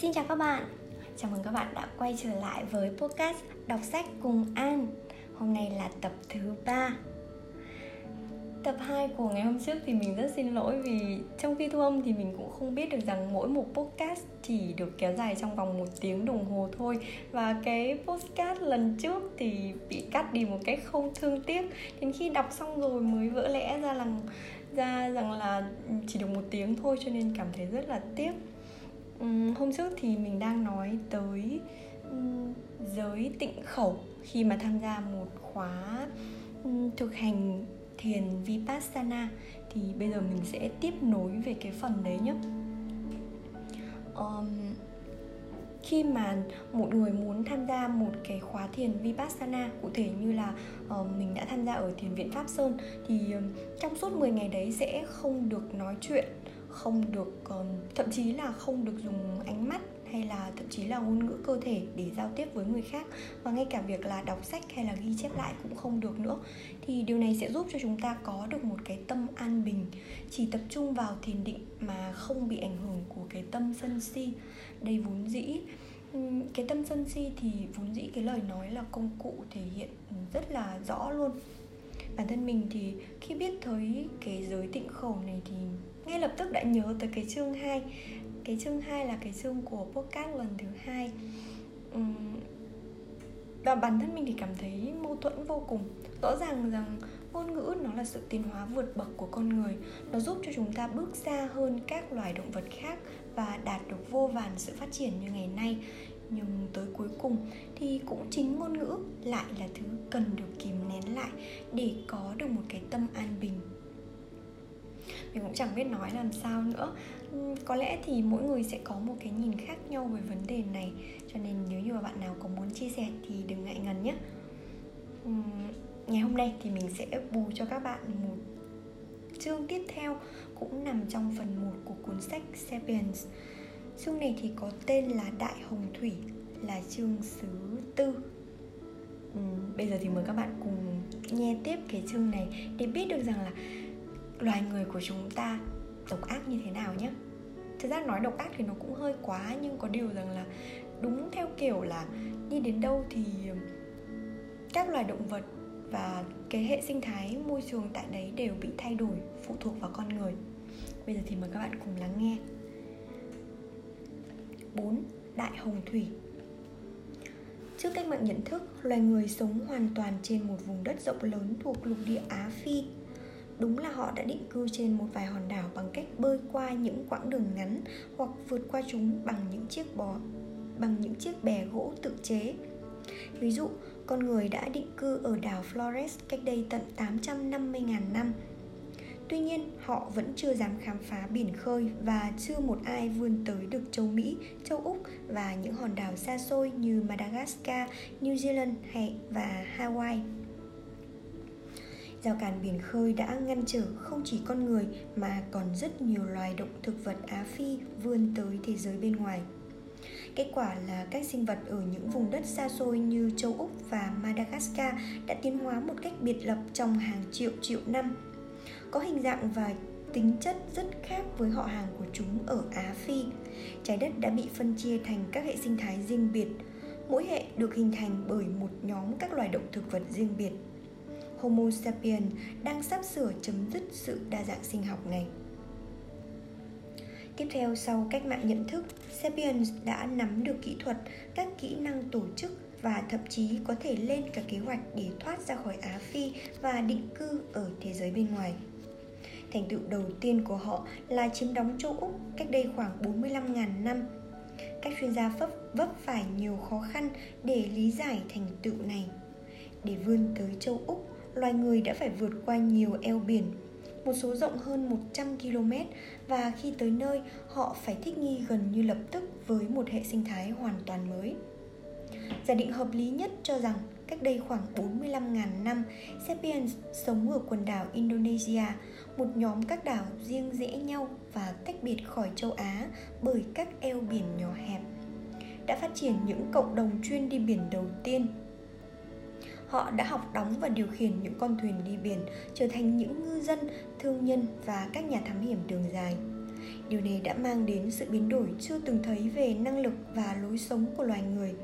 Xin chào các bạn, chào mừng các bạn đã quay trở lại với podcast Đọc sách cùng An. Hôm nay là tập thứ ba. Tập 2 của ngày hôm trước thì mình rất xin lỗi vì trong khi thu âm thì mình cũng không biết được rằng mỗi một podcast chỉ được kéo dài trong vòng một tiếng đồng hồ thôi. Và cái podcast lần trước thì bị cắt đi một cách không thương tiếc. Đến khi đọc xong rồi mới vỡ lẽ ra rằng ra rằng là chỉ được một tiếng thôi cho nên cảm thấy rất là tiếc um, hôm trước thì mình đang nói tới um, giới tịnh khẩu khi mà tham gia một khóa um, thực hành thiền vipassana. Thì bây giờ mình sẽ tiếp nối về cái phần đấy nhé. Um, khi mà một người muốn tham gia một cái khóa thiền vipassana cụ thể như là uh, mình đã tham gia ở thiền viện pháp sơn thì trong suốt 10 ngày đấy sẽ không được nói chuyện không được thậm chí là không được dùng ánh mắt hay là thậm chí là ngôn ngữ cơ thể để giao tiếp với người khác. Và ngay cả việc là đọc sách hay là ghi chép lại cũng không được nữa. Thì điều này sẽ giúp cho chúng ta có được một cái tâm an bình, chỉ tập trung vào thiền định mà không bị ảnh hưởng của cái tâm sân si. Đây vốn dĩ cái tâm sân si thì vốn dĩ cái lời nói là công cụ thể hiện rất là rõ luôn. Bản thân mình thì khi biết tới cái giới tịnh khẩu này thì ngay lập tức đã nhớ tới cái chương 2 cái chương 2 là cái chương của podcast lần thứ hai. Và bản thân mình thì cảm thấy mâu thuẫn vô cùng. Rõ ràng rằng ngôn ngữ nó là sự tiến hóa vượt bậc của con người. Nó giúp cho chúng ta bước xa hơn các loài động vật khác và đạt được vô vàn sự phát triển như ngày nay. Nhưng tới cuối cùng thì cũng chính ngôn ngữ lại là thứ cần được kìm nén lại để có được một cái tâm an bình mình cũng chẳng biết nói làm sao nữa. Có lẽ thì mỗi người sẽ có một cái nhìn khác nhau về vấn đề này. Cho nên nếu như mà bạn nào có muốn chia sẻ thì đừng ngại ngần nhé. Ngày hôm nay thì mình sẽ bù cho các bạn một chương tiếp theo cũng nằm trong phần 1 của cuốn sách Sapiens. Chương này thì có tên là Đại Hồng Thủy, là chương thứ tư. Bây giờ thì mời các bạn cùng nghe tiếp cái chương này để biết được rằng là loài người của chúng ta độc ác như thế nào nhé. Thực ra nói độc ác thì nó cũng hơi quá nhưng có điều rằng là đúng theo kiểu là đi đến đâu thì các loài động vật và cái hệ sinh thái môi trường tại đấy đều bị thay đổi phụ thuộc vào con người. Bây giờ thì mời các bạn cùng lắng nghe. 4. Đại Hồng Thủy. Trước cách mạng nhận thức, loài người sống hoàn toàn trên một vùng đất rộng lớn thuộc lục địa Á Phi. Đúng là họ đã định cư trên một vài hòn đảo bằng cách bơi qua những quãng đường ngắn hoặc vượt qua chúng bằng những chiếc bò bằng những chiếc bè gỗ tự chế. Ví dụ, con người đã định cư ở đảo Flores cách đây tận 850.000 năm. Tuy nhiên, họ vẫn chưa dám khám phá biển khơi và chưa một ai vươn tới được châu Mỹ, châu Úc và những hòn đảo xa xôi như Madagascar, New Zealand hay và Hawaii. Giao cản biển khơi đã ngăn trở không chỉ con người mà còn rất nhiều loài động thực vật Á Phi vươn tới thế giới bên ngoài. Kết quả là các sinh vật ở những vùng đất xa xôi như châu Úc và Madagascar đã tiến hóa một cách biệt lập trong hàng triệu triệu năm. Có hình dạng và tính chất rất khác với họ hàng của chúng ở Á Phi. Trái đất đã bị phân chia thành các hệ sinh thái riêng biệt. Mỗi hệ được hình thành bởi một nhóm các loài động thực vật riêng biệt. Homo sapiens đang sắp sửa chấm dứt sự đa dạng sinh học này. Tiếp theo sau cách mạng nhận thức, Sapiens đã nắm được kỹ thuật, các kỹ năng tổ chức và thậm chí có thể lên cả kế hoạch để thoát ra khỏi Á Phi và định cư ở thế giới bên ngoài. Thành tựu đầu tiên của họ là chiếm đóng châu Úc cách đây khoảng 45.000 năm. Các chuyên gia vấp, vấp phải nhiều khó khăn để lý giải thành tựu này. Để vươn tới châu Úc, loài người đã phải vượt qua nhiều eo biển, một số rộng hơn 100 km và khi tới nơi họ phải thích nghi gần như lập tức với một hệ sinh thái hoàn toàn mới. Giả định hợp lý nhất cho rằng cách đây khoảng 45.000 năm, Sapiens sống ở quần đảo Indonesia, một nhóm các đảo riêng rẽ nhau và tách biệt khỏi châu Á bởi các eo biển nhỏ hẹp. Đã phát triển những cộng đồng chuyên đi biển đầu tiên họ đã học đóng và điều khiển những con thuyền đi biển trở thành những ngư dân thương nhân và các nhà thám hiểm đường dài Điều này đã mang đến sự biến đổi chưa từng thấy về năng lực và lối sống của loài người.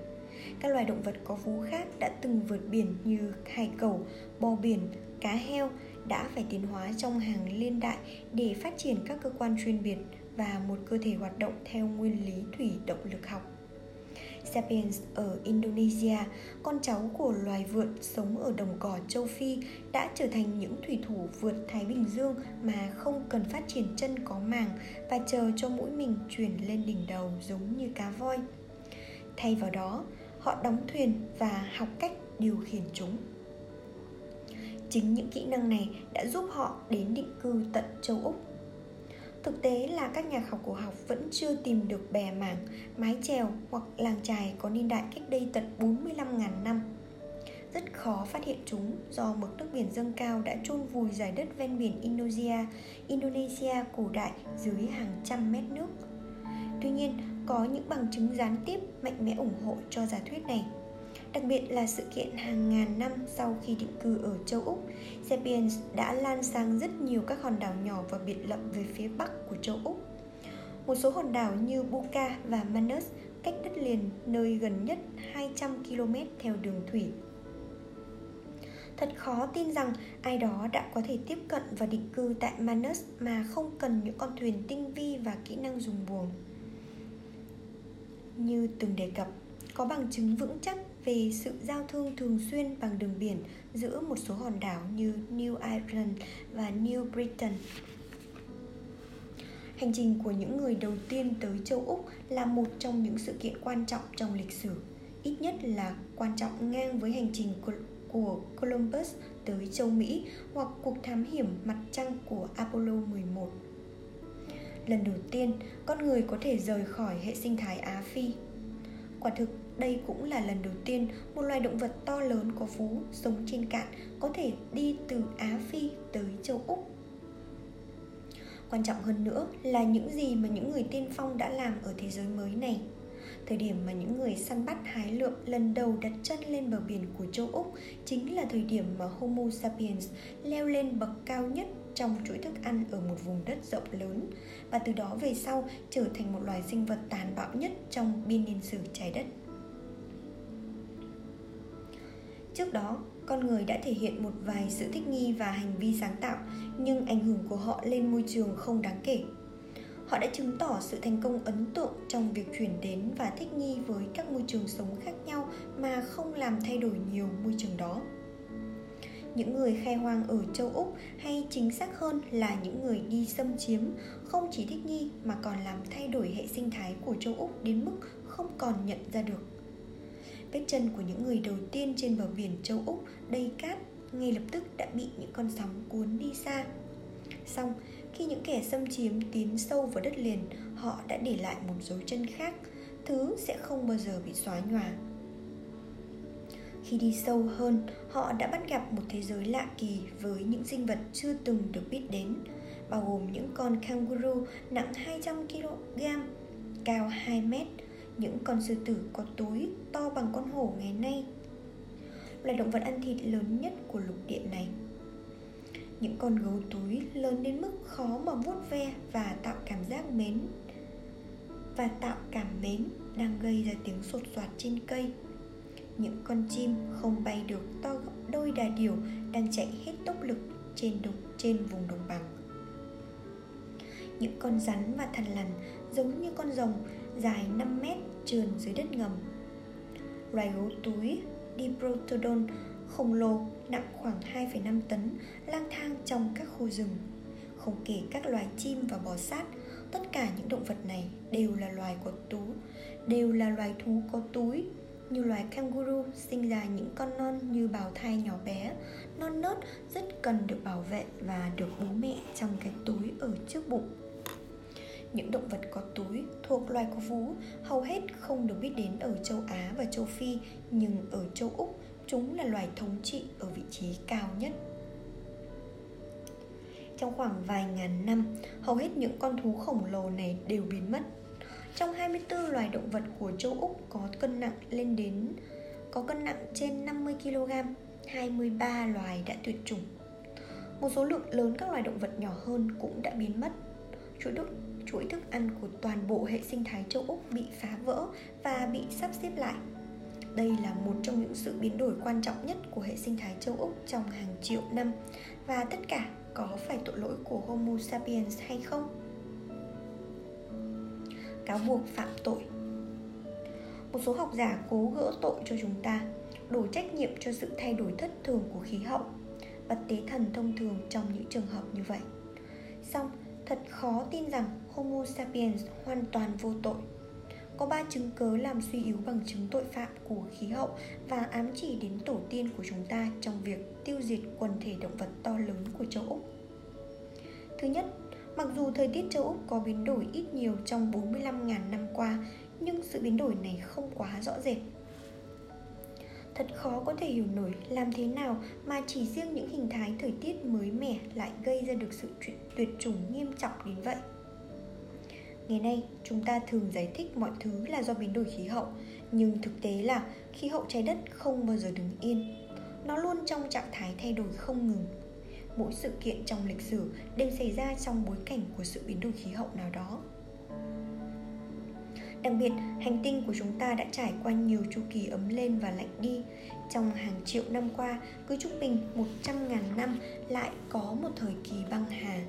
Các loài động vật có vú khác đã từng vượt biển như hải cẩu, bò biển, cá heo đã phải tiến hóa trong hàng liên đại để phát triển các cơ quan chuyên biệt và một cơ thể hoạt động theo nguyên lý thủy động lực học. Sapiens ở Indonesia, con cháu của loài vượn sống ở đồng cỏ châu Phi đã trở thành những thủy thủ vượt Thái Bình Dương mà không cần phát triển chân có màng và chờ cho mũi mình chuyển lên đỉnh đầu giống như cá voi. Thay vào đó, họ đóng thuyền và học cách điều khiển chúng. Chính những kỹ năng này đã giúp họ đến định cư tận châu Úc Thực tế là các nhà khảo cổ học vẫn chưa tìm được bè mảng, mái chèo hoặc làng trài có niên đại cách đây tận 45.000 năm. Rất khó phát hiện chúng do mực nước biển dâng cao đã chôn vùi giải đất ven biển Indonesia, Indonesia cổ đại dưới hàng trăm mét nước. Tuy nhiên, có những bằng chứng gián tiếp mạnh mẽ ủng hộ cho giả thuyết này. Đặc biệt là sự kiện hàng ngàn năm sau khi định cư ở châu Úc, Sapiens đã lan sang rất nhiều các hòn đảo nhỏ và biệt lập về phía bắc của châu Úc. Một số hòn đảo như Buka và Manus cách đất liền nơi gần nhất 200 km theo đường thủy. Thật khó tin rằng ai đó đã có thể tiếp cận và định cư tại Manus mà không cần những con thuyền tinh vi và kỹ năng dùng buồm. Như từng đề cập, có bằng chứng vững chắc về sự giao thương thường xuyên bằng đường biển giữa một số hòn đảo như New Ireland và New Britain. Hành trình của những người đầu tiên tới châu Úc là một trong những sự kiện quan trọng trong lịch sử, ít nhất là quan trọng ngang với hành trình của Columbus tới châu Mỹ hoặc cuộc thám hiểm mặt trăng của Apollo 11. Lần đầu tiên, con người có thể rời khỏi hệ sinh thái Á Phi. Quả thực, đây cũng là lần đầu tiên một loài động vật to lớn có vú sống trên cạn có thể đi từ Á Phi tới châu Úc. Quan trọng hơn nữa là những gì mà những người tiên phong đã làm ở thế giới mới này. Thời điểm mà những người săn bắt hái lượm lần đầu đặt chân lên bờ biển của châu Úc chính là thời điểm mà Homo sapiens leo lên bậc cao nhất trong chuỗi thức ăn ở một vùng đất rộng lớn và từ đó về sau trở thành một loài sinh vật tàn bạo nhất trong biên niên sử trái đất. Trước đó, con người đã thể hiện một vài sự thích nghi và hành vi sáng tạo, nhưng ảnh hưởng của họ lên môi trường không đáng kể. Họ đã chứng tỏ sự thành công ấn tượng trong việc chuyển đến và thích nghi với các môi trường sống khác nhau mà không làm thay đổi nhiều môi trường đó. Những người khai hoang ở châu Úc hay chính xác hơn là những người đi xâm chiếm không chỉ thích nghi mà còn làm thay đổi hệ sinh thái của châu Úc đến mức không còn nhận ra được Vết chân của những người đầu tiên trên bờ biển châu Úc đầy cát ngay lập tức đã bị những con sóng cuốn đi xa. Xong, khi những kẻ xâm chiếm tiến sâu vào đất liền, họ đã để lại một dấu chân khác, thứ sẽ không bao giờ bị xóa nhòa. Khi đi sâu hơn, họ đã bắt gặp một thế giới lạ kỳ với những sinh vật chưa từng được biết đến, bao gồm những con kangaroo nặng 200 kg, cao 2 mét, những con sư tử có túi to bằng con hổ ngày nay Loài động vật ăn thịt lớn nhất của lục địa này. Những con gấu túi lớn đến mức khó mà vuốt ve và tạo cảm giác mến Và tạo cảm mến đang gây ra tiếng sột soạt trên cây. Những con chim không bay được to gấp đôi đà điểu đang chạy hết tốc lực trên đồng, trên vùng đồng bằng. Những con rắn và thằn lằn giống như con rồng dài 5 mét trườn dưới đất ngầm. Loài gấu túi Diprotodon khổng lồ nặng khoảng 2,5 tấn lang thang trong các khu rừng. Không kể các loài chim và bò sát, tất cả những động vật này đều là loài có tú, đều là loài thú có túi như loài kangaroo sinh ra những con non như bào thai nhỏ bé, non nớt rất cần được bảo vệ và được bố mẹ trong cái túi ở trước bụng những động vật có túi thuộc loài có vú hầu hết không được biết đến ở châu Á và châu Phi, nhưng ở châu Úc chúng là loài thống trị ở vị trí cao nhất. Trong khoảng vài ngàn năm, hầu hết những con thú khổng lồ này đều biến mất. Trong 24 loài động vật của châu Úc có cân nặng lên đến có cân nặng trên 50 kg, 23 loài đã tuyệt chủng. Một số lượng lớn các loài động vật nhỏ hơn cũng đã biến mất. Chuỗi chuỗi thức ăn của toàn bộ hệ sinh thái châu Úc bị phá vỡ và bị sắp xếp lại. Đây là một trong những sự biến đổi quan trọng nhất của hệ sinh thái châu Úc trong hàng triệu năm và tất cả có phải tội lỗi của Homo sapiens hay không? Cáo buộc phạm tội Một số học giả cố gỡ tội cho chúng ta, đổ trách nhiệm cho sự thay đổi thất thường của khí hậu và tế thần thông thường trong những trường hợp như vậy. Song, thật khó tin rằng Homo sapiens hoàn toàn vô tội. Có ba chứng cớ làm suy yếu bằng chứng tội phạm của khí hậu và ám chỉ đến tổ tiên của chúng ta trong việc tiêu diệt quần thể động vật to lớn của châu Úc. Thứ nhất, mặc dù thời tiết châu Úc có biến đổi ít nhiều trong 45.000 năm qua, nhưng sự biến đổi này không quá rõ rệt Thật khó có thể hiểu nổi làm thế nào mà chỉ riêng những hình thái thời tiết mới mẻ lại gây ra được sự tuyệt chủng nghiêm trọng đến vậy. Ngày nay, chúng ta thường giải thích mọi thứ là do biến đổi khí hậu, nhưng thực tế là khí hậu trái đất không bao giờ đứng yên. Nó luôn trong trạng thái thay đổi không ngừng. Mỗi sự kiện trong lịch sử đều xảy ra trong bối cảnh của sự biến đổi khí hậu nào đó. Đặc biệt, hành tinh của chúng ta đã trải qua nhiều chu kỳ ấm lên và lạnh đi. Trong hàng triệu năm qua, cứ trung bình 100.000 năm lại có một thời kỳ băng hà.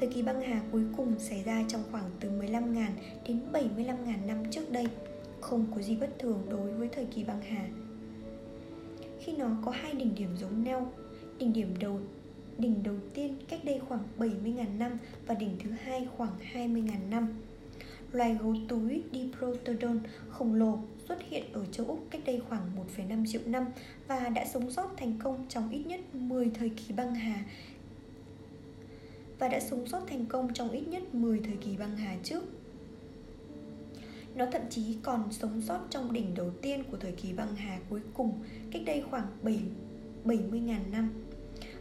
Thời kỳ băng hà cuối cùng xảy ra trong khoảng từ 15.000 đến 75.000 năm trước đây. Không có gì bất thường đối với thời kỳ băng hà. Khi nó có hai đỉnh điểm giống nhau, đỉnh điểm đầu đỉnh đầu tiên cách đây khoảng 70.000 năm và đỉnh thứ hai khoảng 20.000 năm loài gấu túi Diprotodon khổng lồ xuất hiện ở châu Úc cách đây khoảng 1,5 triệu năm và đã sống sót thành công trong ít nhất 10 thời kỳ băng hà và đã sống sót thành công trong ít nhất 10 thời kỳ băng hà trước. Nó thậm chí còn sống sót trong đỉnh đầu tiên của thời kỳ băng hà cuối cùng cách đây khoảng 7 70.000 năm.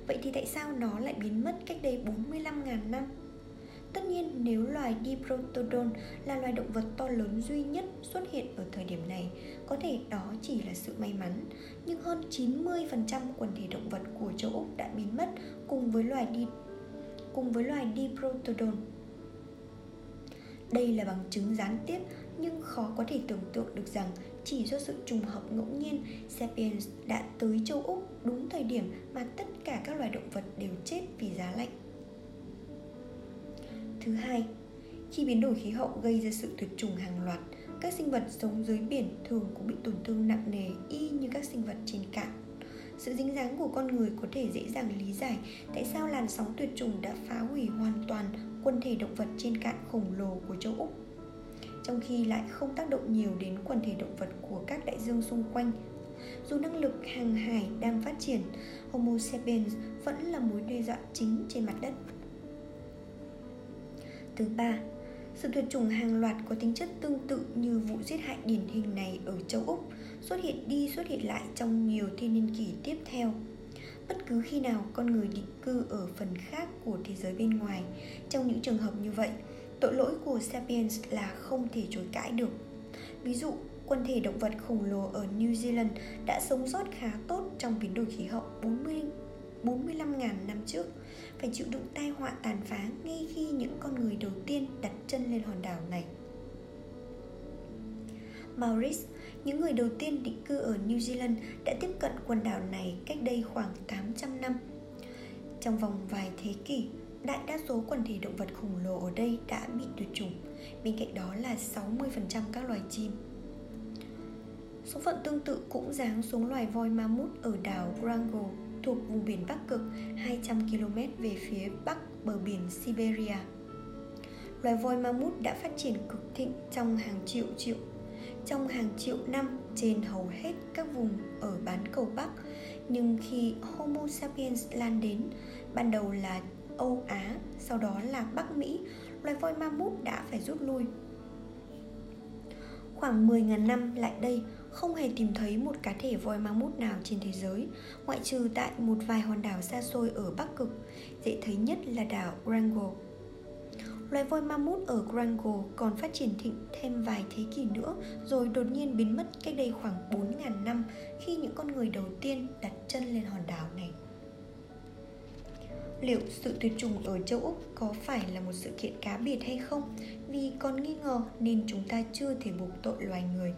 Vậy thì tại sao nó lại biến mất cách đây 45.000 năm? Tất nhiên nếu loài Diprotodon là loài động vật to lớn duy nhất xuất hiện ở thời điểm này, có thể đó chỉ là sự may mắn, nhưng hơn 90% quần thể động vật của châu Úc đã biến mất cùng với loài Diprotodon cùng với loài Diprotodon. Đây là bằng chứng gián tiếp nhưng khó có thể tưởng tượng được rằng chỉ do sự trùng hợp ngẫu nhiên, Sapiens đã tới châu Úc đúng thời điểm mà tất cả các loài động vật đều chết vì giá lạnh. Thứ hai, khi biến đổi khí hậu gây ra sự tuyệt chủng hàng loạt, các sinh vật sống dưới biển thường cũng bị tổn thương nặng nề y như các sinh vật trên cạn. Sự dính dáng của con người có thể dễ dàng lý giải tại sao làn sóng tuyệt chủng đã phá hủy hoàn toàn quần thể động vật trên cạn khổng lồ của châu Úc trong khi lại không tác động nhiều đến quần thể động vật của các đại dương xung quanh. Dù năng lực hàng hải đang phát triển, Homo sapiens vẫn là mối đe dọa chính trên mặt đất. Thứ ba, sự tuyệt chủng hàng loạt có tính chất tương tự như vụ giết hại điển hình này ở châu Úc xuất hiện đi xuất hiện lại trong nhiều thiên niên kỷ tiếp theo. Bất cứ khi nào con người định cư ở phần khác của thế giới bên ngoài, trong những trường hợp như vậy, tội lỗi của Sapiens là không thể chối cãi được. Ví dụ, quần thể động vật khổng lồ ở New Zealand đã sống sót khá tốt trong biến đổi khí hậu 40 45.000 năm trước phải chịu đựng tai họa tàn phá ngay khi những con người đầu tiên đặt chân lên hòn đảo này. Maurice, những người đầu tiên định cư ở New Zealand đã tiếp cận quần đảo này cách đây khoảng 800 năm. Trong vòng vài thế kỷ, đại đa số quần thể động vật khổng lồ ở đây đã bị tuyệt chủng, bên cạnh đó là 60% các loài chim. Số phận tương tự cũng giáng xuống loài voi mammoth ở đảo Wrangel thuộc vùng biển Bắc Cực 200 km về phía bắc bờ biển Siberia. Loài voi mammoth đã phát triển cực thịnh trong hàng triệu triệu trong hàng triệu năm trên hầu hết các vùng ở bán cầu Bắc. Nhưng khi Homo sapiens lan đến ban đầu là Âu Á sau đó là Bắc Mỹ loài voi mammoth đã phải rút lui. Khoảng 10.000 năm lại đây không hề tìm thấy một cá thể voi mammoth nào trên thế giới, ngoại trừ tại một vài hòn đảo xa xôi ở Bắc Cực, dễ thấy nhất là đảo Wrangell. Loài voi mammoth ở Grango còn phát triển thịnh thêm vài thế kỷ nữa, rồi đột nhiên biến mất cách đây khoảng 4.000 năm khi những con người đầu tiên đặt chân lên hòn đảo này. liệu sự tuyệt chủng ở châu Úc có phải là một sự kiện cá biệt hay không? Vì còn nghi ngờ nên chúng ta chưa thể buộc tội loài người.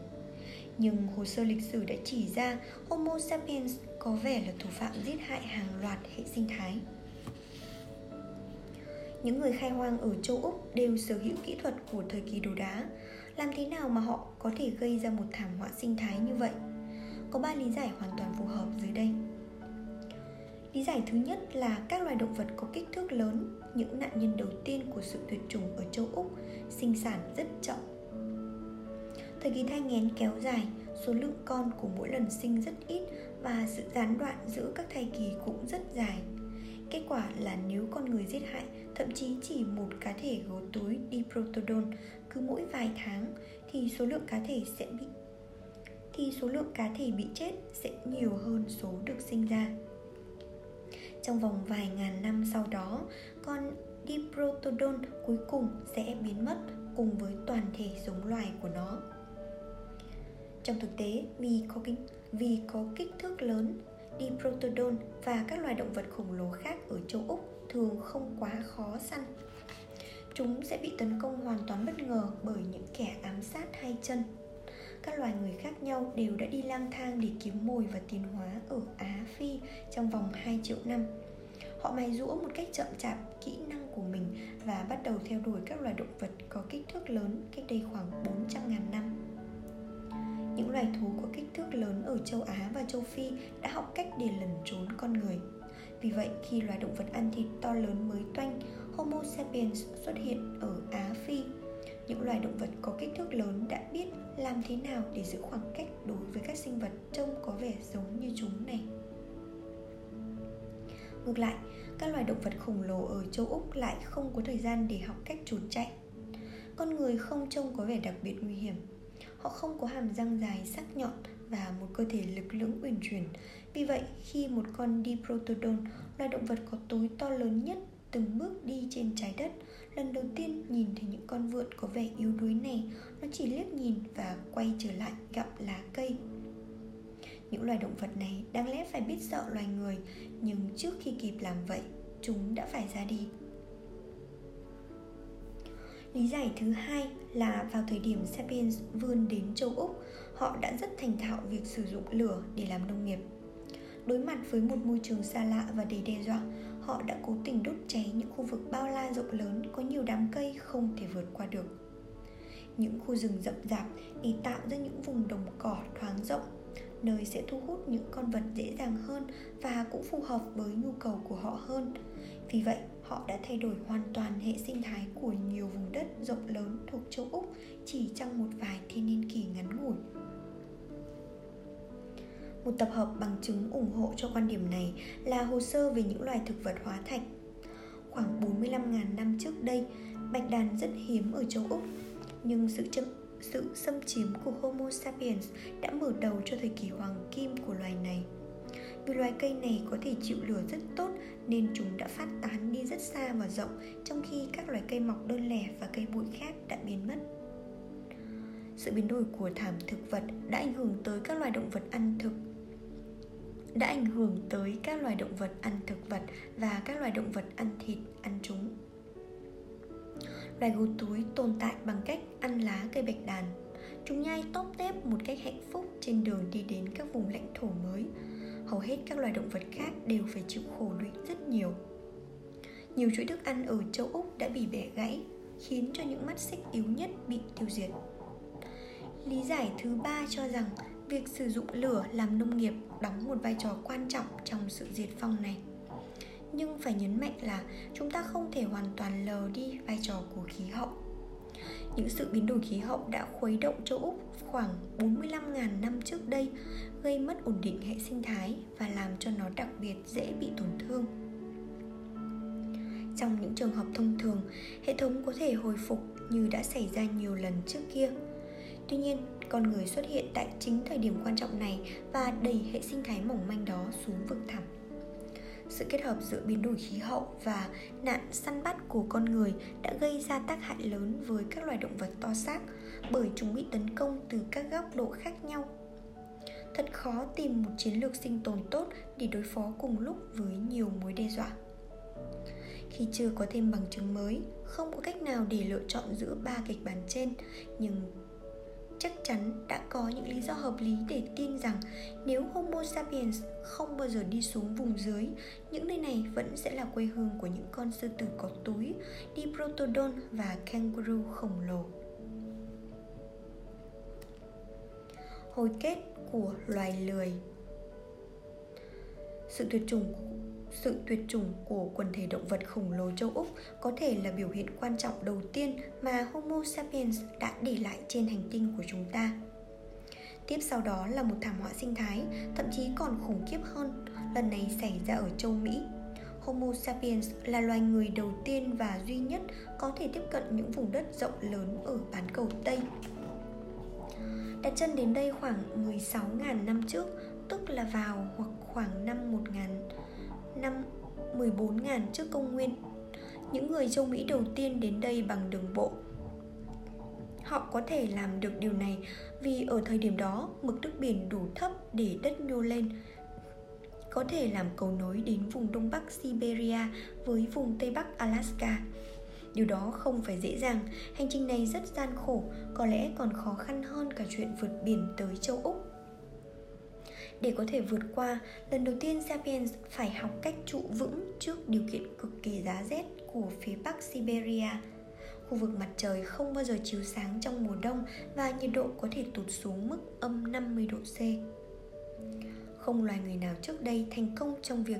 Nhưng hồ sơ lịch sử đã chỉ ra Homo sapiens có vẻ là thủ phạm giết hại hàng loạt hệ sinh thái. Những người khai hoang ở châu Úc đều sở hữu kỹ thuật của thời kỳ đồ đá. Làm thế nào mà họ có thể gây ra một thảm họa sinh thái như vậy? Có ba lý giải hoàn toàn phù hợp dưới đây. Lý giải thứ nhất là các loài động vật có kích thước lớn, những nạn nhân đầu tiên của sự tuyệt chủng ở châu Úc, sinh sản rất chậm. Thời kỳ thai nghén kéo dài, số lượng con của mỗi lần sinh rất ít và sự gián đoạn giữa các thai kỳ cũng rất dài. Kết quả là nếu con người giết hại thậm chí chỉ một cá thể gấu túi Diprotodon cứ mỗi vài tháng thì số lượng cá thể sẽ bị thì số lượng cá thể bị chết sẽ nhiều hơn số được sinh ra. Trong vòng vài ngàn năm sau đó, con Diprotodon cuối cùng sẽ biến mất cùng với toàn thể giống loài của nó. Trong thực tế, vì có kích, vì có kích thước lớn, Diprotodon và các loài động vật khổng lồ khác ở châu Úc thường không quá khó săn. Chúng sẽ bị tấn công hoàn toàn bất ngờ bởi những kẻ ám sát hai chân. Các loài người khác nhau đều đã đi lang thang để kiếm mồi và tiến hóa ở Á Phi trong vòng 2 triệu năm. Họ mài rũa một cách chậm chạp kỹ năng của mình và bắt đầu theo đuổi các loài động vật có kích thước lớn cách đây khoảng 400.000 năm. Những loài thú có kích thước lớn ở châu Á và châu Phi đã học cách để lẩn trốn con người. Vì vậy, khi loài động vật ăn thịt to lớn mới toanh, Homo sapiens xuất hiện ở Á Phi, những loài động vật có kích thước lớn đã biết làm thế nào để giữ khoảng cách đối với các sinh vật trông có vẻ giống như chúng này. Ngược lại, các loài động vật khổng lồ ở châu Úc lại không có thời gian để học cách trốn chạy. Con người không trông có vẻ đặc biệt nguy hiểm. Họ không có hàm răng dài sắc nhọn và một cơ thể lực lưỡng uyển chuyển. Vì vậy, khi một con Diprotodon, loài động vật có túi to lớn nhất từng bước đi trên trái đất, lần đầu tiên nhìn thấy những con vượn có vẻ yếu đuối này, nó chỉ liếc nhìn và quay trở lại gặm lá cây những loài động vật này đáng lẽ phải biết sợ loài người Nhưng trước khi kịp làm vậy Chúng đã phải ra đi Lý giải thứ hai là vào thời điểm Sapiens vươn đến châu Úc, họ đã rất thành thạo việc sử dụng lửa để làm nông nghiệp. Đối mặt với một môi trường xa lạ và đầy đe dọa, họ đã cố tình đốt cháy những khu vực bao la rộng lớn có nhiều đám cây không thể vượt qua được. Những khu rừng rậm rạp để tạo ra những vùng đồng cỏ thoáng rộng nơi sẽ thu hút những con vật dễ dàng hơn và cũng phù hợp với nhu cầu của họ hơn vì vậy họ đã thay đổi hoàn toàn hệ sinh thái của nhiều vùng đất rộng lớn thuộc châu úc chỉ trong một vài thiên niên kỷ ngắn ngủi một tập hợp bằng chứng ủng hộ cho quan điểm này là hồ sơ về những loài thực vật hóa thạch. Khoảng 45.000 năm trước đây, bạch đàn rất hiếm ở châu Úc, nhưng sự châm sự xâm chiếm của Homo sapiens đã mở đầu cho thời kỳ hoàng kim của loài này. Vì loài cây này có thể chịu lửa rất tốt nên chúng đã phát tán đi rất xa và rộng trong khi các loài cây mọc đơn lẻ và cây bụi khác đã biến mất. Sự biến đổi của thảm thực vật đã ảnh hưởng tới các loài động vật ăn thực đã ảnh hưởng tới các loài động vật ăn thực vật và các loài động vật ăn thịt, ăn chúng. Loài gấu túi tồn tại bằng cách ăn lá cây bạch đàn. Chúng nhai tóp tép một cách hạnh phúc trên đường đi đến các vùng lãnh thổ mới. Hầu hết các loài động vật khác đều phải chịu khổ lụy rất nhiều. Nhiều chuỗi thức ăn ở châu Úc đã bị bẻ gãy Khiến cho những mắt xích yếu nhất bị tiêu diệt. Lý giải thứ ba cho rằng việc sử dụng lửa làm nông nghiệp đóng một vai trò quan trọng trong sự diệt vong này nhưng phải nhấn mạnh là chúng ta không thể hoàn toàn lờ đi vai trò của khí hậu. Những sự biến đổi khí hậu đã khuấy động châu Úc khoảng 45.000 năm trước đây, gây mất ổn định hệ sinh thái và làm cho nó đặc biệt dễ bị tổn thương. Trong những trường hợp thông thường, hệ thống có thể hồi phục như đã xảy ra nhiều lần trước kia. Tuy nhiên, con người xuất hiện tại chính thời điểm quan trọng này và đẩy hệ sinh thái mỏng manh đó xuống vực thẳm. Sự kết hợp giữa biến đổi khí hậu và nạn săn bắt của con người đã gây ra tác hại lớn với các loài động vật to xác bởi chúng bị tấn công từ các góc độ khác nhau. Thật khó tìm một chiến lược sinh tồn tốt để đối phó cùng lúc với nhiều mối đe dọa. Khi chưa có thêm bằng chứng mới, không có cách nào để lựa chọn giữa ba kịch bản trên, nhưng chắc chắn đã có những lý do hợp lý để tin rằng nếu Homo sapiens không bao giờ đi xuống vùng dưới, những nơi này vẫn sẽ là quê hương của những con sư tử có túi, Diprotodon và kangaroo khổng lồ. Hồi kết của loài lười sự tuyệt chủng sự tuyệt chủng của quần thể động vật khổng lồ châu Úc có thể là biểu hiện quan trọng đầu tiên mà Homo sapiens đã để lại trên hành tinh của chúng ta. Tiếp sau đó là một thảm họa sinh thái, thậm chí còn khủng khiếp hơn, lần này xảy ra ở châu Mỹ. Homo sapiens là loài người đầu tiên và duy nhất có thể tiếp cận những vùng đất rộng lớn ở bán cầu Tây. Đặt chân đến đây khoảng 16.000 năm trước, tức là vào hoặc khoảng năm 1000 năm 14.000 trước công nguyên. Những người châu Mỹ đầu tiên đến đây bằng đường bộ. Họ có thể làm được điều này vì ở thời điểm đó mực nước biển đủ thấp để đất nhô lên có thể làm cầu nối đến vùng Đông Bắc Siberia với vùng Tây Bắc Alaska. Điều đó không phải dễ dàng, hành trình này rất gian khổ, có lẽ còn khó khăn hơn cả chuyện vượt biển tới châu Úc. Để có thể vượt qua, lần đầu tiên Sapiens phải học cách trụ vững trước điều kiện cực kỳ giá rét của phía bắc Siberia. Khu vực mặt trời không bao giờ chiếu sáng trong mùa đông và nhiệt độ có thể tụt xuống mức âm 50 độ C. Không loài người nào trước đây thành công trong việc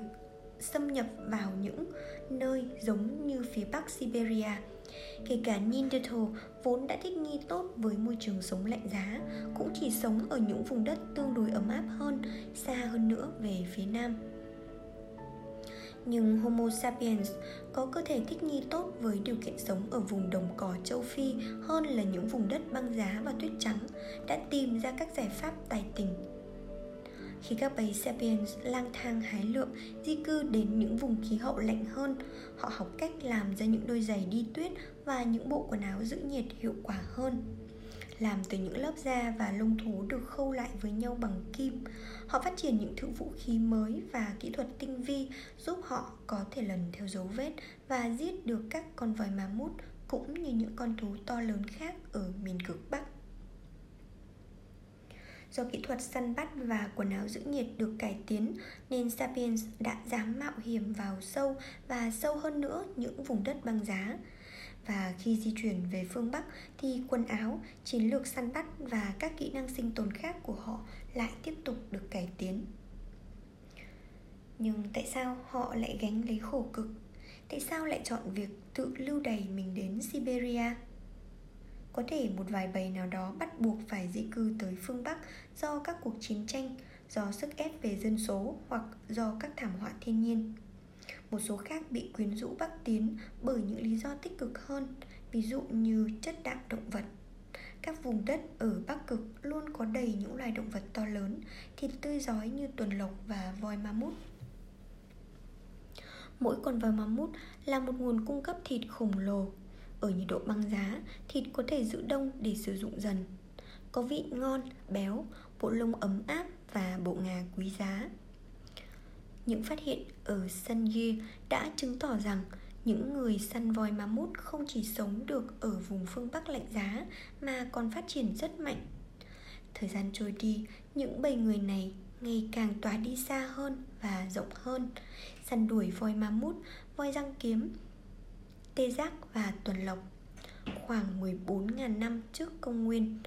xâm nhập vào những nơi giống như phía bắc Siberia Kể cả Neanderthal vốn đã thích nghi tốt với môi trường sống lạnh giá Cũng chỉ sống ở những vùng đất tương đối ấm áp hơn, xa hơn nữa về phía nam. Nhưng Homo sapiens có cơ thể thích nghi tốt với điều kiện sống ở vùng đồng cỏ châu Phi hơn là những vùng đất băng giá và tuyết trắng, đã tìm ra các giải pháp tài tình khi các bầy sapiens lang thang, hái lượm, di cư đến những vùng khí hậu lạnh hơn. Họ học cách làm ra những đôi giày đi tuyết và những bộ quần áo giữ nhiệt hiệu quả hơn. Làm từ những lớp da và lông thú được khâu lại với nhau bằng kim. Họ phát triển những thứ vũ khí mới và kỹ thuật tinh vi, giúp họ có thể lần theo dấu vết và giết được các con voi ma mút, cũng như những con thú to lớn khác ở miền cực bắc. Do kỹ thuật săn bắt và quần áo giữ nhiệt được cải tiến nên Sapiens đã dám mạo hiểm vào sâu và sâu hơn nữa những vùng đất băng giá. Và khi di chuyển về phương Bắc thì quần áo, chiến lược săn bắt và các kỹ năng sinh tồn khác của họ lại tiếp tục được cải tiến. Nhưng tại sao họ lại gánh lấy khổ cực? Tại sao lại chọn việc tự lưu đày mình đến Siberia? Có thể một vài bầy nào đó bắt buộc phải di cư tới phương Bắc do các cuộc chiến tranh, do sức ép về dân số hoặc do các thảm họa thiên nhiên. Một số khác bị quyến rũ Bắc tiến bởi những lý do tích cực hơn, ví dụ như chất đạm động vật. Các vùng đất ở Bắc Cực luôn có đầy những loài động vật to lớn, thịt tươi giói như tuần lộc và voi ma mút. Mỗi con voi ma mút là một nguồn cung cấp thịt khổng lồ ở nhiệt độ băng giá, thịt có thể giữ đông để sử dụng dần. Có vị ngon, béo, bộ lông ấm áp và bộ ngà quý giá. Những phát hiện ở Sanje đã chứng tỏ rằng những người săn voi ma mút không chỉ sống được ở vùng phương Bắc lạnh giá mà còn phát triển rất mạnh. Thời gian trôi đi, những bầy người này ngày càng tỏa đi xa hơn và rộng hơn, săn đuổi voi ma mút, voi răng kiếm, tê giác và tuần lộc khoảng 14.000 năm trước công nguyên.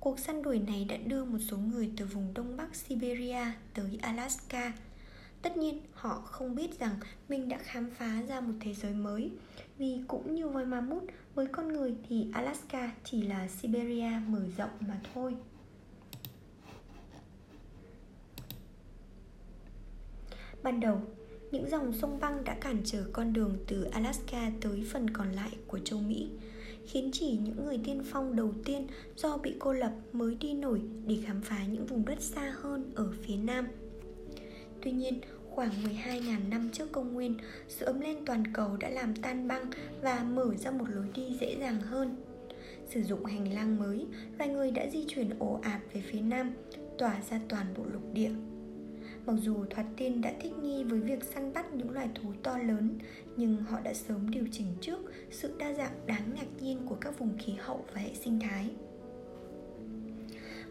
Cuộc săn đuổi này đã đưa một số người từ vùng đông bắc Siberia tới Alaska. Tất nhiên, họ không biết rằng mình đã khám phá ra một thế giới mới Vì cũng như voi ma mút, với con người thì Alaska chỉ là Siberia mở rộng mà thôi Ban đầu, những dòng sông băng đã cản trở con đường từ Alaska tới phần còn lại của châu Mỹ khiến chỉ những người tiên phong đầu tiên do bị cô lập mới đi nổi để khám phá những vùng đất xa hơn ở phía nam. Tuy nhiên, khoảng 12.000 năm trước công nguyên, sự ấm lên toàn cầu đã làm tan băng và mở ra một lối đi dễ dàng hơn. Sử dụng hành lang mới, loài người đã di chuyển ồ ạt về phía nam, tỏa ra toàn bộ lục địa Mặc dù thoạt tiên đã thích nghi với việc săn bắt những loài thú to lớn, nhưng họ đã sớm điều chỉnh trước sự đa dạng đáng ngạc nhiên của các vùng khí hậu và hệ sinh thái.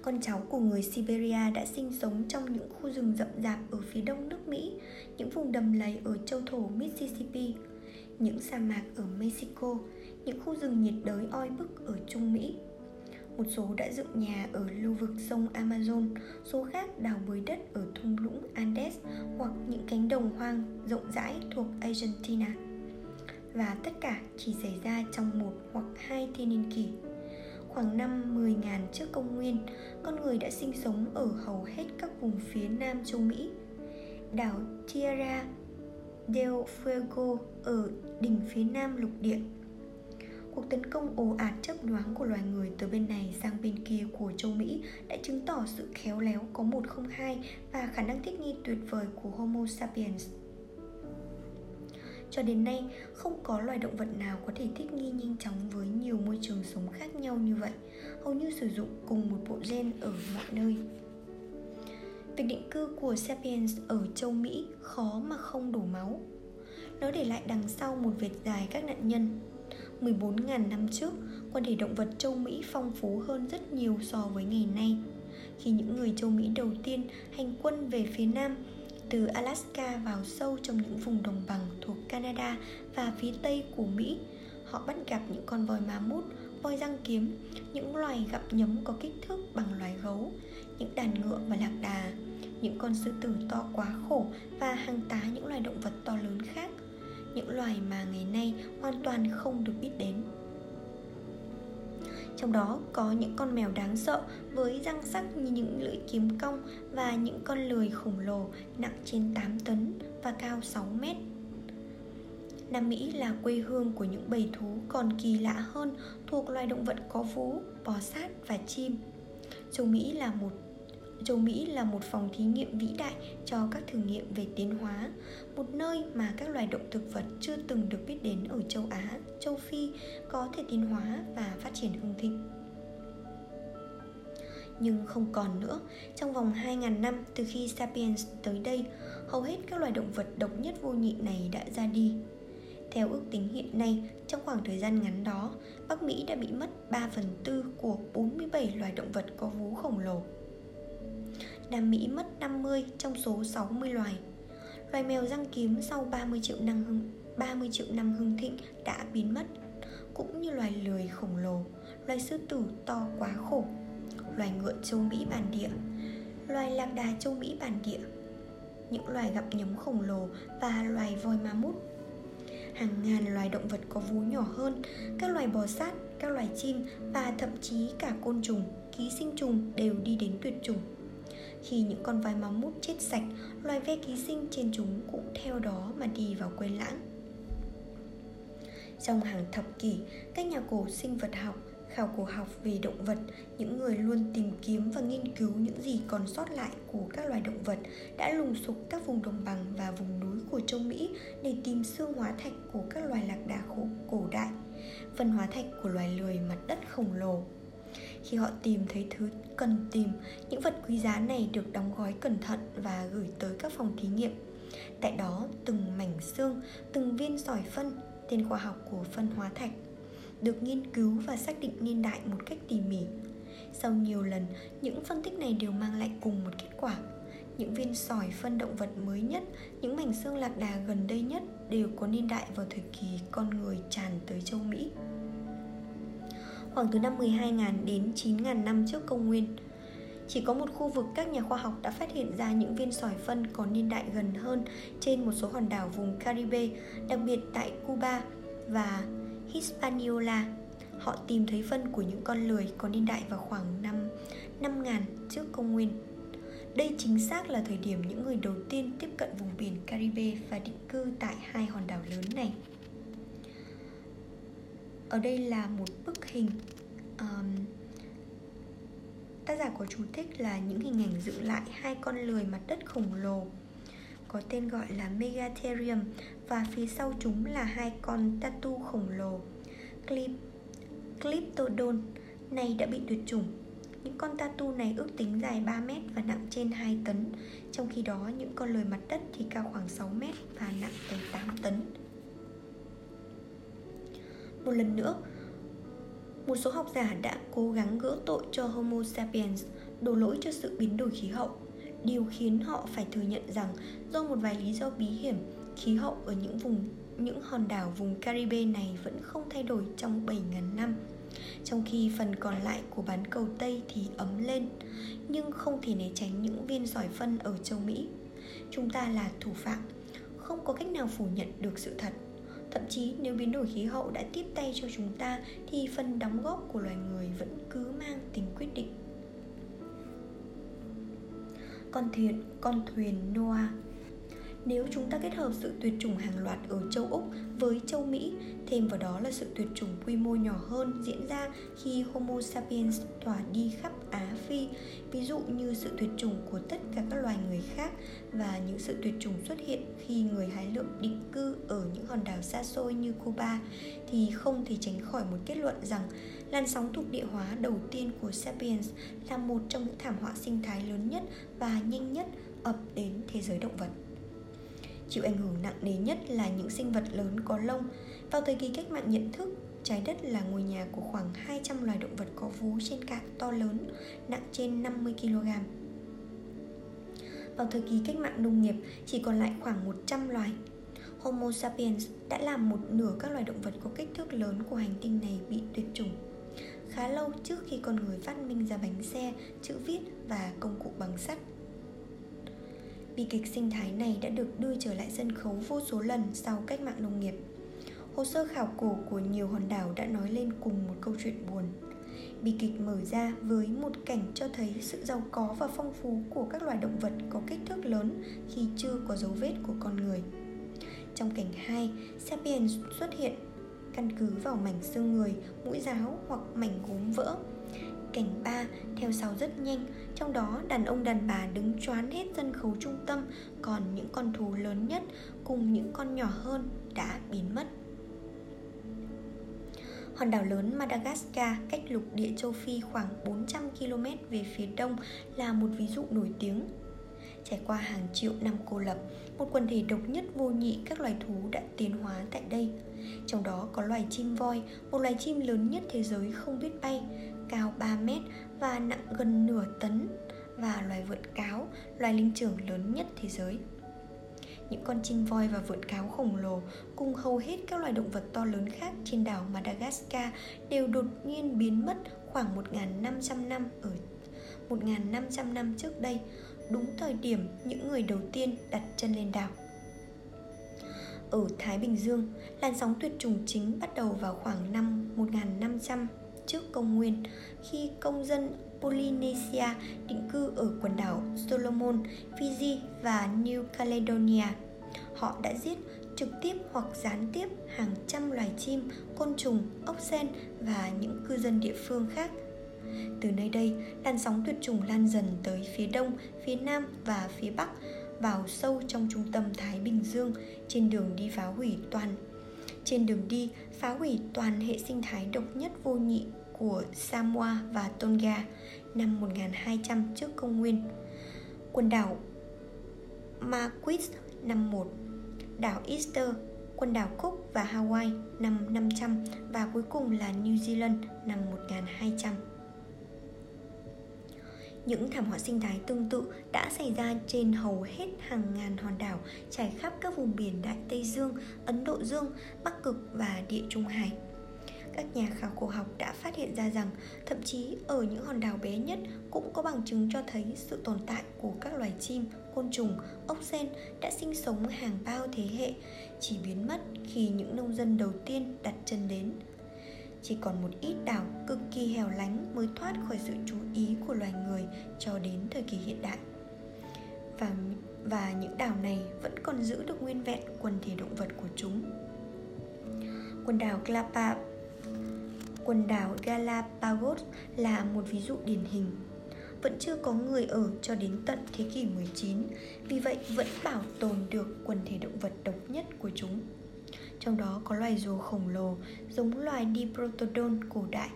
Con cháu của người Siberia đã sinh sống trong những khu rừng rậm rạp ở phía đông nước Mỹ, những vùng đầm lầy ở châu thổ Mississippi, những sa mạc ở Mexico, những khu rừng nhiệt đới oi bức ở Trung Mỹ một số đã dựng nhà ở lưu vực sông Amazon, số khác đào bới đất ở thung lũng Andes hoặc những cánh đồng hoang rộng rãi thuộc Argentina. Và tất cả chỉ xảy ra trong một hoặc hai thiên niên kỷ. Khoảng năm 10.000 trước công nguyên, con người đã sinh sống ở hầu hết các vùng phía nam châu Mỹ. Đảo Tierra del Fuego ở đỉnh phía nam lục địa Cuộc tấn công ồ ạt chấp nhoáng của loài người từ bên này sang bên kia của châu Mỹ đã chứng tỏ sự khéo léo có một không hai và khả năng thích nghi tuyệt vời của Homo sapiens. Cho đến nay, không có loài động vật nào có thể thích nghi nhanh chóng với nhiều môi trường sống khác nhau như vậy, hầu như sử dụng cùng một bộ gen ở mọi nơi. Việc định cư của Sapiens ở châu Mỹ khó mà không đổ máu. Nó để lại đằng sau một vệt dài các nạn nhân 14.000 năm trước, quan hệ động vật châu Mỹ phong phú hơn rất nhiều so với ngày nay. Khi những người châu Mỹ đầu tiên hành quân về phía Nam, từ Alaska vào sâu trong những vùng đồng bằng thuộc Canada và phía tây của Mỹ, họ bắt gặp những con voi má mút, voi răng kiếm, những loài gặm nhấm có kích thước bằng loài gấu, những đàn ngựa và lạc đà, những con sư tử to quá khổ và hàng tá những loài động vật to lớn khác – những loài mà ngày nay hoàn toàn không được biết đến trong đó có những con mèo đáng sợ với răng sắc như những lưỡi kiếm cong và những con lười khổng lồ nặng trên 8 tấn và cao 6 mét. Nam Mỹ là quê hương của những bầy thú còn kỳ lạ hơn thuộc loài động vật có vú, bò sát và chim. Châu Mỹ là một Châu Mỹ là một phòng thí nghiệm vĩ đại cho các thử nghiệm về tiến hóa, một nơi mà các loài động thực vật chưa từng được biết đến ở châu Á, châu Phi có thể tiến hóa và phát triển hưng thịnh. Nhưng không còn nữa, trong vòng 2.000 năm từ khi Sapiens tới đây, hầu hết các loài động vật độc nhất vô nhị này đã ra đi. Theo ước tính hiện nay, trong khoảng thời gian ngắn đó, Bắc Mỹ đã bị mất 3 phần tư của 47 loài động vật có vú khổng lồ. Nam Mỹ mất 50 trong số 60 loài. Loài mèo răng kiếm sau 30 triệu năm hưng 30 triệu năm hưng thịnh đã biến mất, cũng như loài lười khổng lồ, loài sư tử to quá khổ, loài ngựa châu Mỹ bản địa, loài lạc đà châu Mỹ bản địa, những loài gặp nhấm khổng lồ và loài voi ma mút. Hàng ngàn loài động vật có vú nhỏ hơn, các loài bò sát, các loài chim và thậm chí cả côn trùng, ký sinh trùng đều đi đến tuyệt chủng. Khi những con vai móng mút chết sạch, loài ve ký sinh trên chúng cũng theo đó mà đi vào quên lãng. Trong hàng thập kỷ, các nhà cổ sinh vật học, khảo cổ học về động vật, những người luôn tìm kiếm và nghiên cứu những gì còn sót lại của các loài động vật đã lùng sục các vùng đồng bằng và vùng núi của châu Mỹ để tìm xương hóa thạch của các loài lạc đà khổ cổ đại, phần hóa thạch của loài lười mặt đất khổng lồ khi họ tìm thấy thứ cần tìm những vật quý giá này được đóng gói cẩn thận và gửi tới các phòng thí nghiệm. Tại đó từng mảnh xương từng viên sỏi phân tên khoa học của phân hóa thạch được nghiên cứu và xác định niên đại một cách tỉ mỉ. Sau nhiều lần những phân tích này đều mang lại cùng một kết quả. Những viên sỏi phân động vật mới nhất, những mảnh xương lạc đà gần đây nhất đều có niên đại vào thời kỳ con người tràn tới châu Mỹ khoảng từ năm 12.000 đến 9.000 năm trước công nguyên. Chỉ có một khu vực các nhà khoa học đã phát hiện ra những viên sỏi phân có niên đại gần hơn trên một số hòn đảo vùng Caribe, đặc biệt tại Cuba và Hispaniola. Họ tìm thấy phân của những con lười có niên đại vào khoảng năm 5.000 trước công nguyên. Đây chính xác là thời điểm những người đầu tiên tiếp cận vùng biển Caribe và định cư tại hai hòn đảo lớn này ở đây là một bức hình um, tác giả có chú thích là những hình ảnh dựng lại hai con lười mặt đất khổng lồ có tên gọi là Megatherium và phía sau chúng là hai con tatu khổng lồ Clip, Cliptodon. Này đã bị tuyệt chủng. Những con tatu này ước tính dài 3 mét và nặng trên 2 tấn Trong khi đó những con lười mặt đất thì cao khoảng 6 mét và nặng tới 8 tấn. Một lần nữa, một số học giả đã cố gắng gỡ tội cho Homo sapiens đổ lỗi cho sự biến đổi khí hậu Điều khiến họ phải thừa nhận rằng do một vài lý do bí hiểm khí hậu ở những vùng những hòn đảo vùng Caribe này vẫn không thay đổi trong 7.000 năm trong khi phần còn lại của bán cầu Tây thì ấm lên nhưng không thể né tránh những viên sỏi phân ở châu Mỹ. Chúng ta là thủ phạm, không có cách nào phủ nhận được sự thật. Thậm chí nếu biến đổi khí hậu đã tiếp tay cho chúng ta thì phần đóng góp của loài người vẫn cứ mang tính quyết định. Con thuyền, con thuyền Noah nếu chúng ta kết hợp sự tuyệt chủng hàng loạt ở châu Úc với châu Mỹ, thêm vào đó là sự tuyệt chủng quy mô nhỏ hơn diễn ra khi Homo sapiens tỏa đi khắp Á Phi, ví dụ như sự tuyệt chủng của tất cả các loài người khác và những sự tuyệt chủng xuất hiện khi người hái lượm định cư ở những hòn đảo xa xôi như Cuba thì không thể tránh khỏi một kết luận rằng làn sóng thuộc địa hóa đầu tiên của Sapiens là một trong những thảm họa sinh thái lớn nhất và nhanh nhất ập đến thế giới động vật. Chịu ảnh hưởng nặng nề nhất là những sinh vật lớn có lông. Vào thời kỳ cách mạng nhận thức, trái đất là ngôi nhà của khoảng 200 loài động vật có vú trên cạn to lớn, nặng trên 50 kg. Vào thời kỳ cách mạng nông nghiệp, chỉ còn lại khoảng 100 loài. Homo sapiens đã làm một nửa các loài động vật có kích thước lớn của hành tinh này bị tuyệt chủng. Khá lâu trước khi con người phát minh ra bánh xe, chữ viết và công cụ bằng sắt Bi kịch sinh thái này đã được đưa trở lại sân khấu vô số lần sau cách mạng nông nghiệp. Hồ sơ khảo cổ của nhiều hòn đảo đã nói lên cùng một câu chuyện buồn. Bi kịch mở ra với một cảnh cho thấy sự giàu có và phong phú của các loài động vật có kích thước lớn khi chưa có dấu vết của con người. Trong cảnh 2, Sapiens xuất hiện căn cứ vào mảnh xương người, mũi giáo hoặc mảnh gốm vỡ Cảnh 3 theo sau rất nhanh Trong đó đàn ông đàn bà đứng choán hết sân khấu trung tâm Còn những con thú lớn nhất cùng những con nhỏ hơn đã biến mất Hòn đảo lớn Madagascar cách lục địa châu Phi khoảng 400 km về phía đông là một ví dụ nổi tiếng. Trải qua hàng triệu năm cô lập, một quần thể độc nhất vô nhị các loài thú đã tiến hóa tại đây. Trong đó có loài chim voi, một loài chim lớn nhất thế giới không biết bay, cao 3 mét và nặng gần nửa tấn và loài vượn cáo, loài linh trưởng lớn nhất thế giới. Những con chim voi và vượn cáo khổng lồ cùng hầu hết các loài động vật to lớn khác trên đảo Madagascar đều đột nhiên biến mất khoảng 1.500 năm ở 1.500 năm trước đây, đúng thời điểm những người đầu tiên đặt chân lên đảo. Ở Thái Bình Dương, làn sóng tuyệt chủng chính bắt đầu vào khoảng năm 1500 trước công nguyên khi công dân Polynesia định cư ở quần đảo Solomon, Fiji và New Caledonia. Họ đã giết trực tiếp hoặc gián tiếp hàng trăm loài chim, côn trùng, ốc sên và những cư dân địa phương khác. Từ nơi đây, làn sóng tuyệt chủng lan dần tới phía đông, phía nam và phía bắc, vào sâu trong trung tâm Thái Bình Dương trên đường đi phá hủy toàn trên đường đi phá hủy toàn hệ sinh thái độc nhất vô nhị của Samoa và Tonga năm 1200 trước công nguyên. Quần đảo Marquis năm 1, đảo Easter, quần đảo Cook và Hawaii năm 500 và cuối cùng là New Zealand năm 1200. Những thảm họa sinh thái tương tự đã xảy ra trên hầu hết hàng ngàn hòn đảo trải khắp các vùng biển Đại Tây Dương, Ấn Độ Dương, Bắc Cực và Địa Trung Hải các nhà khảo cổ học đã phát hiện ra rằng thậm chí ở những hòn đảo bé nhất cũng có bằng chứng cho thấy sự tồn tại của các loài chim, côn trùng, ốc sên đã sinh sống hàng bao thế hệ chỉ biến mất khi những nông dân đầu tiên đặt chân đến. Chỉ còn một ít đảo cực kỳ hẻo lánh mới thoát khỏi sự chú ý của loài người cho đến thời kỳ hiện đại. Và và những đảo này vẫn còn giữ được nguyên vẹn quần thể động vật của chúng. Quần đảo Galapagos quần đảo Galapagos là một ví dụ điển hình. Vẫn chưa có người ở cho đến tận thế kỷ 19, vì vậy vẫn bảo tồn được quần thể động vật độc nhất của chúng. Trong đó có loài rùa khổng lồ giống loài Diprotodon cổ đại,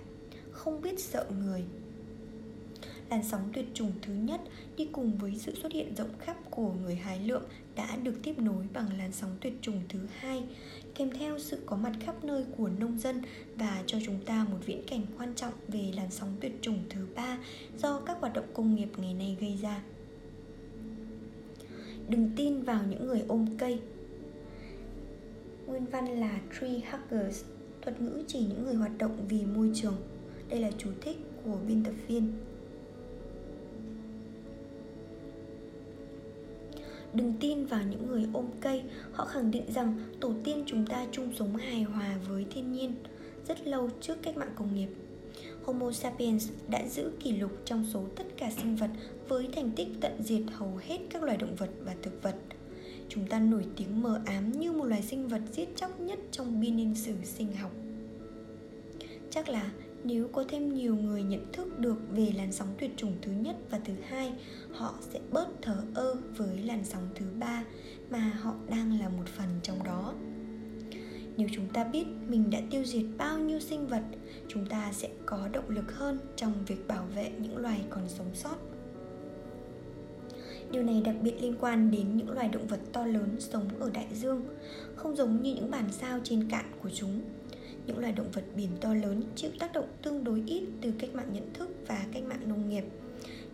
không biết sợ người làn sóng tuyệt chủng thứ nhất đi cùng với sự xuất hiện rộng khắp của người hái lượm đã được tiếp nối bằng làn sóng tuyệt chủng thứ hai, kèm theo sự có mặt khắp nơi của nông dân và cho chúng ta một viễn cảnh quan trọng về làn sóng tuyệt chủng thứ ba do các hoạt động công nghiệp ngày nay gây ra. Đừng tin vào những người ôm cây. Nguyên văn là tree huggers thuật ngữ chỉ những người hoạt động vì môi trường. Đây là chú thích của biên tập viên. Đừng tin vào những người ôm cây Họ khẳng định rằng tổ tiên chúng ta chung sống hài hòa với thiên nhiên Rất lâu trước cách mạng công nghiệp Homo sapiens đã giữ kỷ lục trong số tất cả sinh vật với thành tích tận diệt hầu hết các loài động vật và thực vật. Chúng ta nổi tiếng mờ ám như một loài sinh vật giết chóc nhất trong biên niên sử sinh học. Chắc là nếu có thêm nhiều người nhận thức được về làn sóng tuyệt chủng thứ nhất và thứ hai họ sẽ bớt thờ ơ với làn sóng thứ ba mà họ đang là một phần trong đó. Nếu chúng ta biết mình đã tiêu diệt bao nhiêu sinh vật chúng ta sẽ có động lực hơn trong việc bảo vệ những loài còn sống sót. Điều này đặc biệt liên quan đến những loài động vật to lớn sống ở đại dương, không giống như những bản sao trên cạn của chúng những loài động vật biển to lớn, chịu tác động tương đối ít từ cách mạng nhận thức và cách mạng nông nghiệp.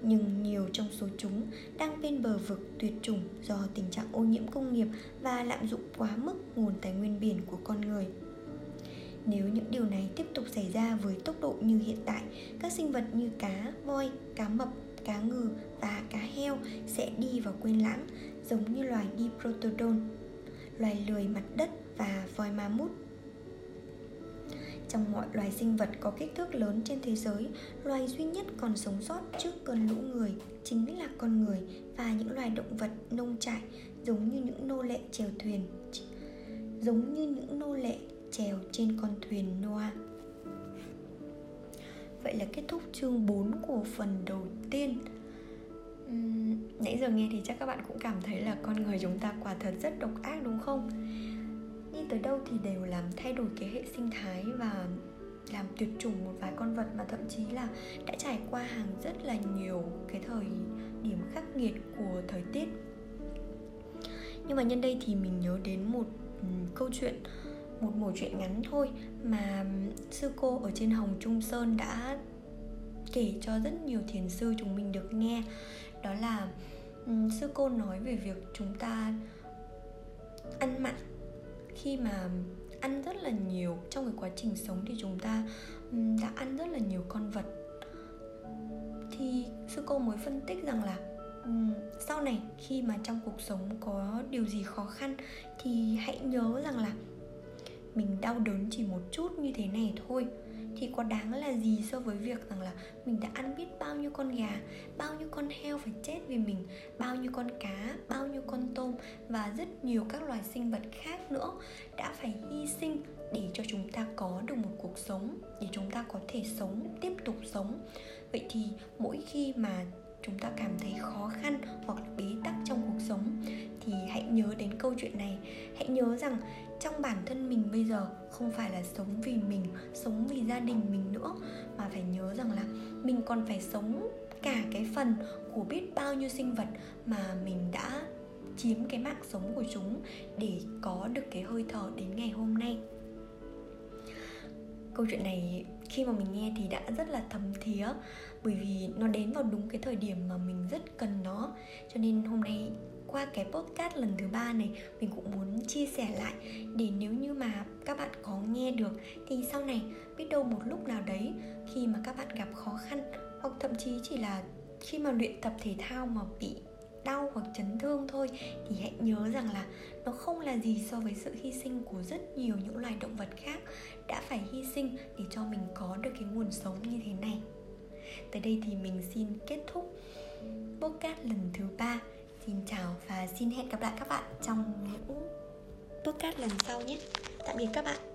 Nhưng nhiều trong số chúng đang bên bờ vực tuyệt chủng do tình trạng ô nhiễm công nghiệp và lạm dụng quá mức nguồn tài nguyên biển của con người. Nếu những điều này tiếp tục xảy ra với tốc độ như hiện tại, các sinh vật như cá, voi, cá mập, cá ngừ và cá heo sẽ đi vào quên lãng, giống như loài diprotodon, loài lười mặt đất và voi mammoth trong mọi loài sinh vật có kích thước lớn trên thế giới, loài duy nhất còn sống sót trước cơn lũ người chính là con người và những loài động vật nông trại giống như những nô lệ chèo thuyền giống như những nô lệ chèo trên con thuyền Noah. Vậy là kết thúc chương 4 của phần đầu tiên uhm, Nãy giờ nghe thì chắc các bạn cũng cảm thấy là con người chúng ta quả thật rất độc ác đúng không? Tới đâu thì đều làm thay đổi cái hệ sinh thái và làm tuyệt chủng một vài con vật mà thậm chí là đã trải qua hàng rất là nhiều cái thời điểm khắc nghiệt của thời tiết. Nhưng mà nhân đây thì mình nhớ đến một ừ, câu chuyện, một mẩu chuyện ngắn thôi mà sư cô ở trên hồng trung sơn đã kể cho rất nhiều thiền sư chúng mình được nghe. Đó là ừ, sư cô nói về việc chúng ta ăn mặn khi mà ăn rất là nhiều trong cái quá trình sống thì chúng ta đã ăn rất là nhiều con vật. Thì sư cô mới phân tích rằng là sau này khi mà trong cuộc sống có điều gì khó khăn thì hãy nhớ rằng là mình đau đớn chỉ một chút như thế này thôi thì có đáng là gì so với việc rằng là mình đã ăn biết bao nhiêu con gà, bao nhiêu con heo phải chết vì mình, bao nhiêu con cá, bao nhiêu con tôm và rất nhiều các loài sinh vật khác nữa đã phải hy sinh để cho chúng ta có được một cuộc sống, để chúng ta có thể sống, tiếp tục sống. Vậy thì mỗi khi mà chúng ta cảm thấy khó khăn hoặc là bế tắc trong cuộc sống, thì hãy nhớ đến câu chuyện này. Hãy nhớ rằng trong bản thân mình bây giờ không phải là sống vì mình, sống vì gia đình mình nữa, mà phải nhớ rằng là mình còn phải sống cả cái phần của biết bao nhiêu sinh vật mà mình đã chiếm cái mạng sống của chúng để có được cái hơi thở đến ngày hôm nay. Câu chuyện này khi mà mình nghe thì đã rất là thấm thía, bởi vì nó đến vào đúng cái thời điểm mà mình rất cần nó. Cho nên hôm nay qua cái podcast lần thứ ba này, mình cũng muốn chia sẻ lại để nếu như mà các bạn có nghe được thì sau này biết đâu một lúc nào đấy khi mà các bạn gặp khó khăn hoặc thậm chí chỉ là khi mà luyện tập thể thao mà bị đau hoặc chấn thương thôi, thì hãy nhớ rằng là nó không là gì so với sự hy sinh của rất nhiều những loài động vật khác đã phải hy sinh để cho mình có được cái nguồn sống như thế này. Tới đây thì mình xin kết thúc podcast lần thứ ba. Xin chào và xin hẹn gặp lại các bạn trong những podcast lần sau nhé. Tạm biệt các bạn.